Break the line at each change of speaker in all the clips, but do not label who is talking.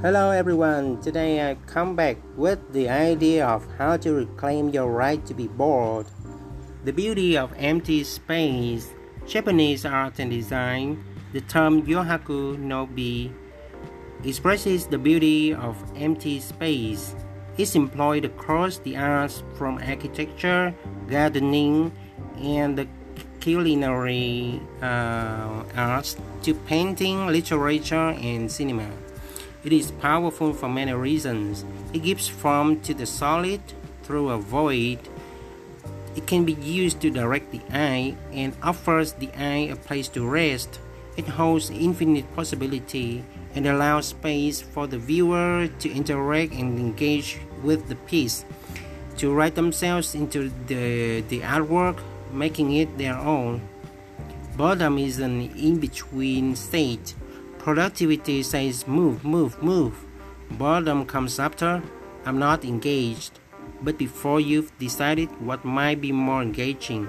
Hello everyone, today I come back with the idea of how to reclaim your right to be bored. The beauty of empty space, Japanese art and design, the term yohaku no bi expresses the beauty of empty space. It's employed across the arts from architecture, gardening, and the culinary uh, arts to painting, literature, and cinema. It is powerful for many reasons. It gives form to the solid through a void. It can be used to direct the eye and offers the eye a place to rest. It holds infinite possibility and allows space for the viewer to interact and engage with the piece, to write themselves into the, the artwork, making it their own. Boredom is an in between state Productivity says move, move, move. Boredom comes after. I'm not engaged. But before you've decided what might be more engaging.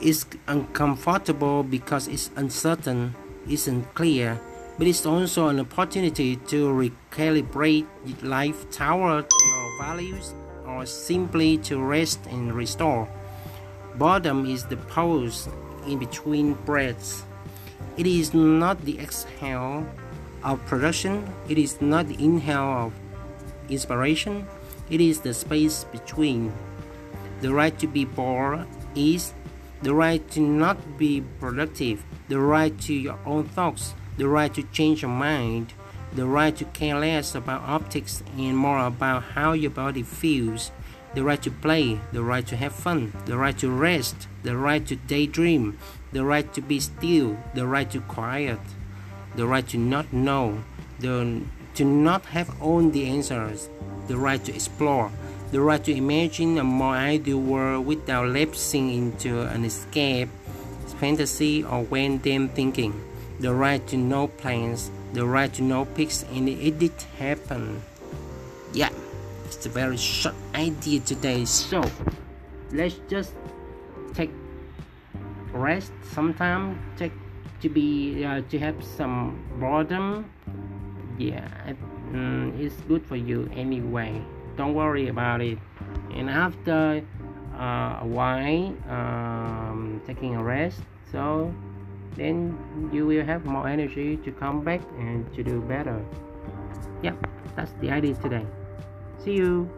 It's uncomfortable because it's uncertain, isn't clear, but it's also an opportunity to recalibrate life toward your values or simply to rest and restore. Boredom is the pause in between breaths. It is not the exhale of production, it is not the inhale of inspiration, it is the space between. The right to be bored is the right to not be productive, the right to your own thoughts, the right to change your mind, the right to care less about optics and more about how your body feels, the right to play, the right to have fun, the right to rest, the right to daydream, the right to be still, the right to quiet, the right to not know, the to not have all the answers, the right to explore, the right to imagine a more ideal world without lapsing into an escape, fantasy, or random thinking, the right to no plans, the right to no pics and it did happen. Yeah. It's a very short idea today, so let's just take rest sometime. Take to be uh, to have some boredom. Yeah, mm, it's good for you anyway. Don't worry about it. And after uh, a while, um, taking a rest, so then you will have more energy to come back and to do better. Yeah, that's the idea today. See you.